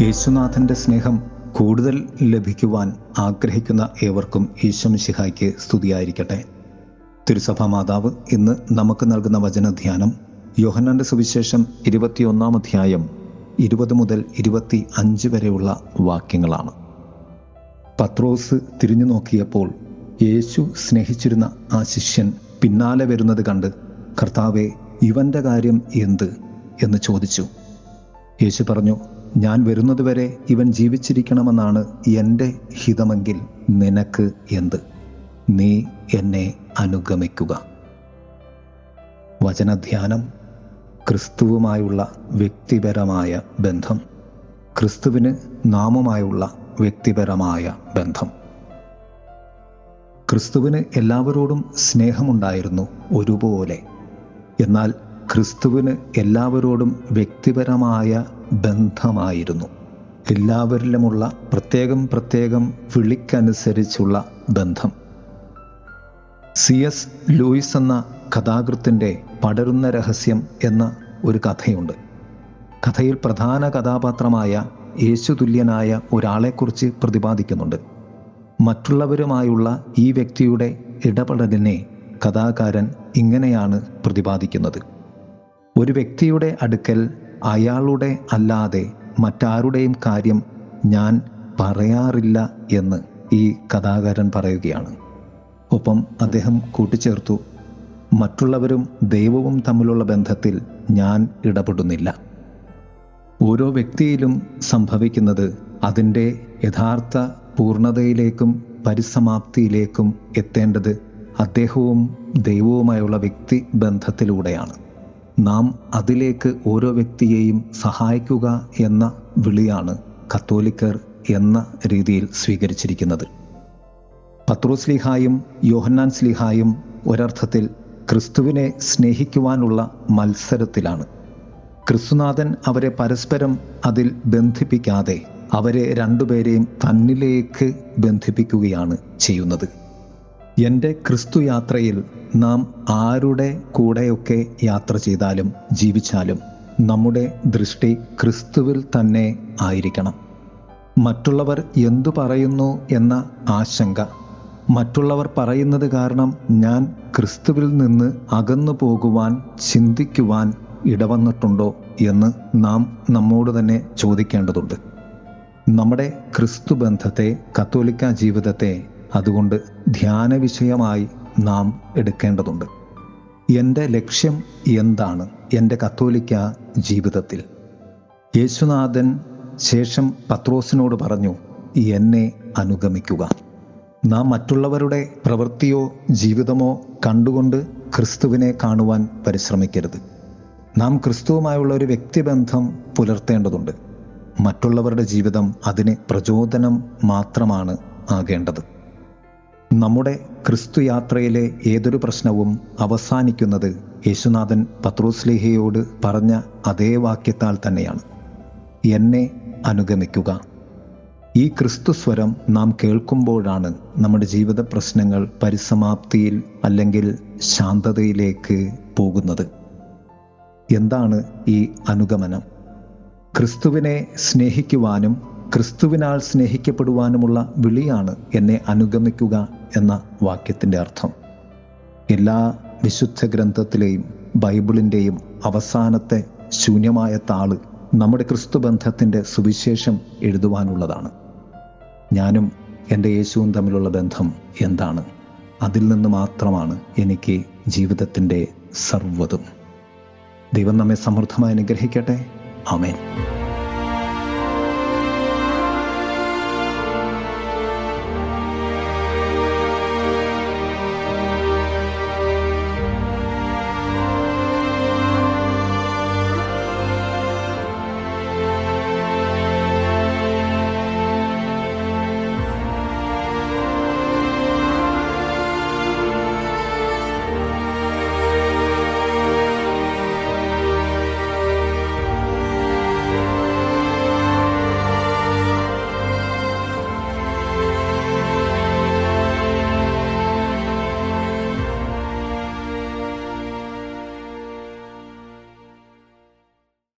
യേശുനാഥന്റെ സ്നേഹം കൂടുതൽ ലഭിക്കുവാൻ ആഗ്രഹിക്കുന്ന ഏവർക്കും ഈശ്വമിശിഹായ്ക്ക് സ്തുതിയായിരിക്കട്ടെ. തിരുസഭാ മാതാവ് ഇന്ന് നമുക്ക് നൽകുന്ന വചനധ്യാനം യോഹന്നാന്റെ സുവിശേഷം ഇരുപത്തിയൊന്നാം അധ്യായം ഇരുപത് മുതൽ ഇരുപത്തി അഞ്ച് വരെയുള്ള വാക്യങ്ങളാണ്. പത്രോസ് തിരിഞ്ഞു നോക്കിയപ്പോൾ യേശു സ്നേഹിച്ചിരുന്ന ആ ശിഷ്യൻ പിന്നാലെ വരുന്നത് കണ്ട് കർത്താവെ ഇവന്റെ കാര്യം എന്ത്? എന്ന് ചോദിച്ചു. യേശു പറഞ്ഞു ഞാൻ വരുന്നതുവരെ ഇവൻ ജീവിച്ചിരിക്കണമെന്നാണ് എന്റെ ഹിതമെങ്കിൽ നിനക്ക് എന്ത്? നീ എന്നെ അനുഗമിക്കുക. വചനധ്യാനം ക്രിസ്തുവുമായുള്ള വ്യക്തിപരമായ ബന്ധം ക്രിസ്തുവിന് നാമമായുള്ള വ്യക്തിപരമായ ബന്ധം. ക്രിസ്തുവിന് എല്ലാവരോടും സ്നേഹമുണ്ടായിരുന്നു ഒരുപോലെ. എന്നാൽ ക്രിസ്തുവിന് എല്ലാവരോടും വ്യക്തിപരമായ ബന്ധമായിരുന്നു. എല്ലാവരിലുമുള്ള പ്രത്യേകം പ്രത്യേകം വിളിക്കനുസരിച്ചുള്ള ബന്ധം. സി എസ് ലൂയിസ് എന്ന കഥാകൃത്തിന്റെ പടരുന്ന രഹസ്യം എന്ന ഒരു കഥയുണ്ട്. കഥയിൽ പ്രധാന കഥാപാത്രമായ യേശുതുല്യനായ ഒരാളെക്കുറിച്ച് പ്രതിപാദിക്കുന്നുണ്ട്. മറ്റുള്ളവരുമായുള്ള ഈ വ്യക്തിയുടെ ഇടപെടലിനെ കഥാകാരൻ ഇങ്ങനെയാണ് പ്രതിപാദിക്കുന്നത്. ഒരു വ്യക്തിയുടെ അടുക്കൽ അയാളുടെ അല്ലാതെ മറ്റാരുടെയും കാര്യം ഞാൻ പറയാറില്ല എന്ന് ഈ കഥാകാരൻ പറയുകയാണ്. ഒപ്പം അദ്ദേഹം കൂട്ടിച്ചേർത്തു മറ്റുള്ളവരും ദൈവവും തമ്മിലുള്ള ബന്ധത്തിൽ ഞാൻ ഇടപെടുന്നില്ല. ഓരോ വ്യക്തിയിലും സംഭവിക്കുന്നത് അതിന്റെ യഥാർത്ഥ പൂർണതയിലേക്കും പരിസമാപ്തിയിലേക്കും എത്തേണ്ടത് അദ്ദേഹവും ദൈവവുമായുള്ള വ്യക്തി ബന്ധത്തിലൂടെയാണ്. നാം അതിലേക്ക് ഓരോ വ്യക്തിയെയും സഹായിക്കുക എന്ന വിളിയാണ് കത്തോലിക്കർ എന്ന രീതിയിൽ സ്വീകരിച്ചിരിക്കുന്നത്. പത്രോസ്ലിഹായും യോഹന്നാൻ സ്ലിഹായും ഒരർത്ഥത്തിൽ ക്രിസ്തുവിനെ സ്നേഹിക്കുവാനുള്ള മത്സരത്തിലാണ്. ക്രിസ്തുനാഥൻ അവരെ പരസ്പരം അതിൽ ബന്ധിപ്പിക്കാതെ അവരെ രണ്ടുപേരെയും തന്നിലേക്ക് ബന്ധിപ്പിക്കുകയാണ് ചെയ്യുന്നത്. എന്റെ ക്രിസ്തു യാത്രയിൽ നാം ആരുടെ കൂടെയൊക്കെ യാത്ര ചെയ്താലും ജീവിച്ചാലും നമ്മുടെ ദൃഷ്ടി ക്രിസ്തുവിൽ തന്നെ ആയിരിക്കണം. മറ്റുള്ളവർ എന്തു പറയുന്നു എന്ന ആശങ്ക. മറ്റുള്ളവർ പറയുന്നത് കാരണം ഞാൻ ക്രിസ്തുവിൽ നിന്ന് അകന്നു പോകുവാൻ ചിന്തിക്കുവാൻ ഇടവന്നിട്ടുണ്ടോ എന്ന് നാം നമ്മോട് തന്നെ ചോദിക്കേണ്ടതുണ്ട്. നമ്മുടെ ക്രിസ്തു ബന്ധത്തെ കത്തോലിക്ക ജീവിതത്തെ അതുകൊണ്ട് ധ്യാന വിഷയമായി നാം എടുക്കേണ്ടതുണ്ട്. എന്റെ ലക്ഷ്യം എന്താണ്? എന്റെ കത്തോലിക്ക ജീവിതത്തിൽ. യേശുനാഥൻ ശേഷം പത്രോസിനോട് പറഞ്ഞു എന്നെ അനുഗമിക്കുക. നാം മറ്റുള്ളവരുടെ പ്രവൃത്തിയോ ജീവിതമോ കണ്ടുകൊണ്ട് ക്രിസ്തുവിനെ കാണുവാൻ പരിശ്രമിക്കരുത്. നാം ക്രിസ്തുവുമായുള്ള ഒരു വ്യക്തിബന്ധം പുലർത്തേണ്ടതുണ്ട്. മറ്റുള്ളവരുടെ ജീവിതം അതിന് പ്രചോദനം മാത്രമാണ് ആകേണ്ടത്. നമ്മുടെ ക്രിസ്തു യാത്രയിലെ ഏതൊരു പ്രശ്നവും അവസാനിക്കുന്നത് യേശുനാഥൻ പത്രോസ്ലേഹയോട് പറഞ്ഞ അതേ വാക്യത്താൽ തന്നെയാണ്. എന്നെ അനുഗമിക്കുക. ഈ ക്രിസ്തു സ്വരം നാം കേൾക്കുമ്പോഴാണ് നമ്മുടെ ജീവിത പ്രശ്നങ്ങൾ പരിസമാപ്തിയിൽ അല്ലെങ്കിൽ ശാന്തതയിലേക്ക് പോകുന്നത്. എന്താണ് ഈ അനുഗമനം? ക്രിസ്തുവിനെ സ്നേഹിക്കുവാനും ക്രിസ്തുവിനാൽ സ്നേഹിക്കപ്പെടുവാനുമുള്ള വിളിയാണ് എന്നെ അനുഗമിക്കുക എന്ന വാക്യത്തിന്റെ അർത്ഥം. എല്ലാ വിശുദ്ധ ഗ്രന്ഥത്തിലെയും ബൈബിളിന്റെയും അവസാനത്തെ ശൂന്യമായ താൾ നമ്മുടെ ക്രിസ്തു ബന്ധത്തിന്റെ സുവിശേഷം എഴുതുവാനുള്ളതാണ്. ഞാനും എന്റെ യേശുവും തമ്മിലുള്ള ബന്ധം എന്താണ്? അതിൽ നിന്ന് മാത്രമാണ് എനിക്ക് ജീവിതത്തിന്റെ സർവതും. ദൈവം നമ്മെ സമൃദ്ധമായി അനുഗ്രഹിക്കട്ടെ. ആമേൻ.